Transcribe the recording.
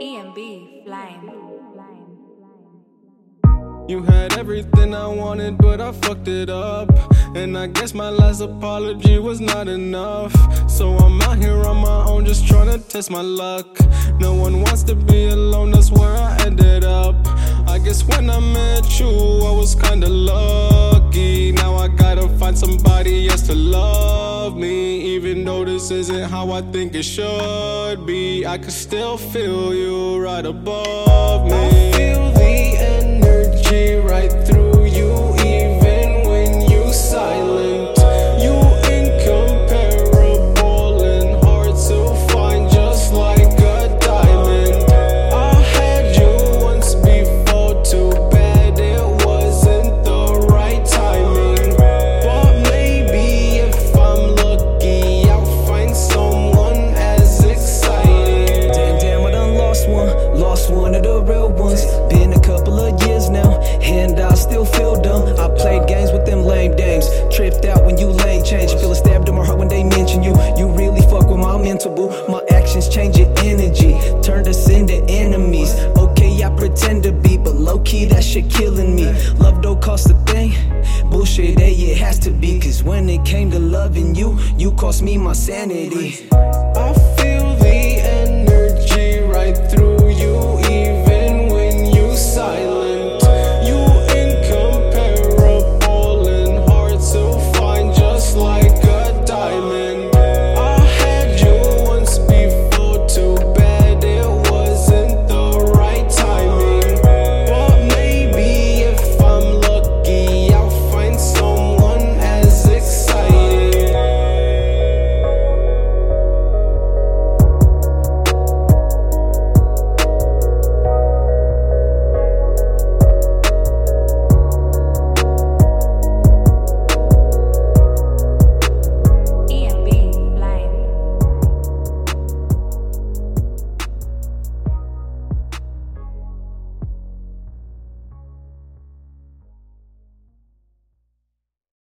EMB Flame. You had everything I wanted, but I fucked it up. And I guess my last apology was not enough. So I'm out here on my own, just trying to test my luck. No one wants to be alone, that's where I ended up. I guess when I met you, I was kinda lucky. Now I gotta find somebody else to love. This isn't how I think it should be, I can still feel you right above me. I feel the energy Lost one of the real ones. Been a couple of years now, and I still feel dumb. I played games with them lame dames. Tripped out when you lane change. Feel a stab to my heart when they mention you. You really fuck with my mental boo. My actions change your energy. Turned us into enemies. Okay, I pretend to be, but low key, that shit killing me. Love don't cost a thing. Bullshit, hey, it has to be. Cause when it came to loving you, you cost me my sanity.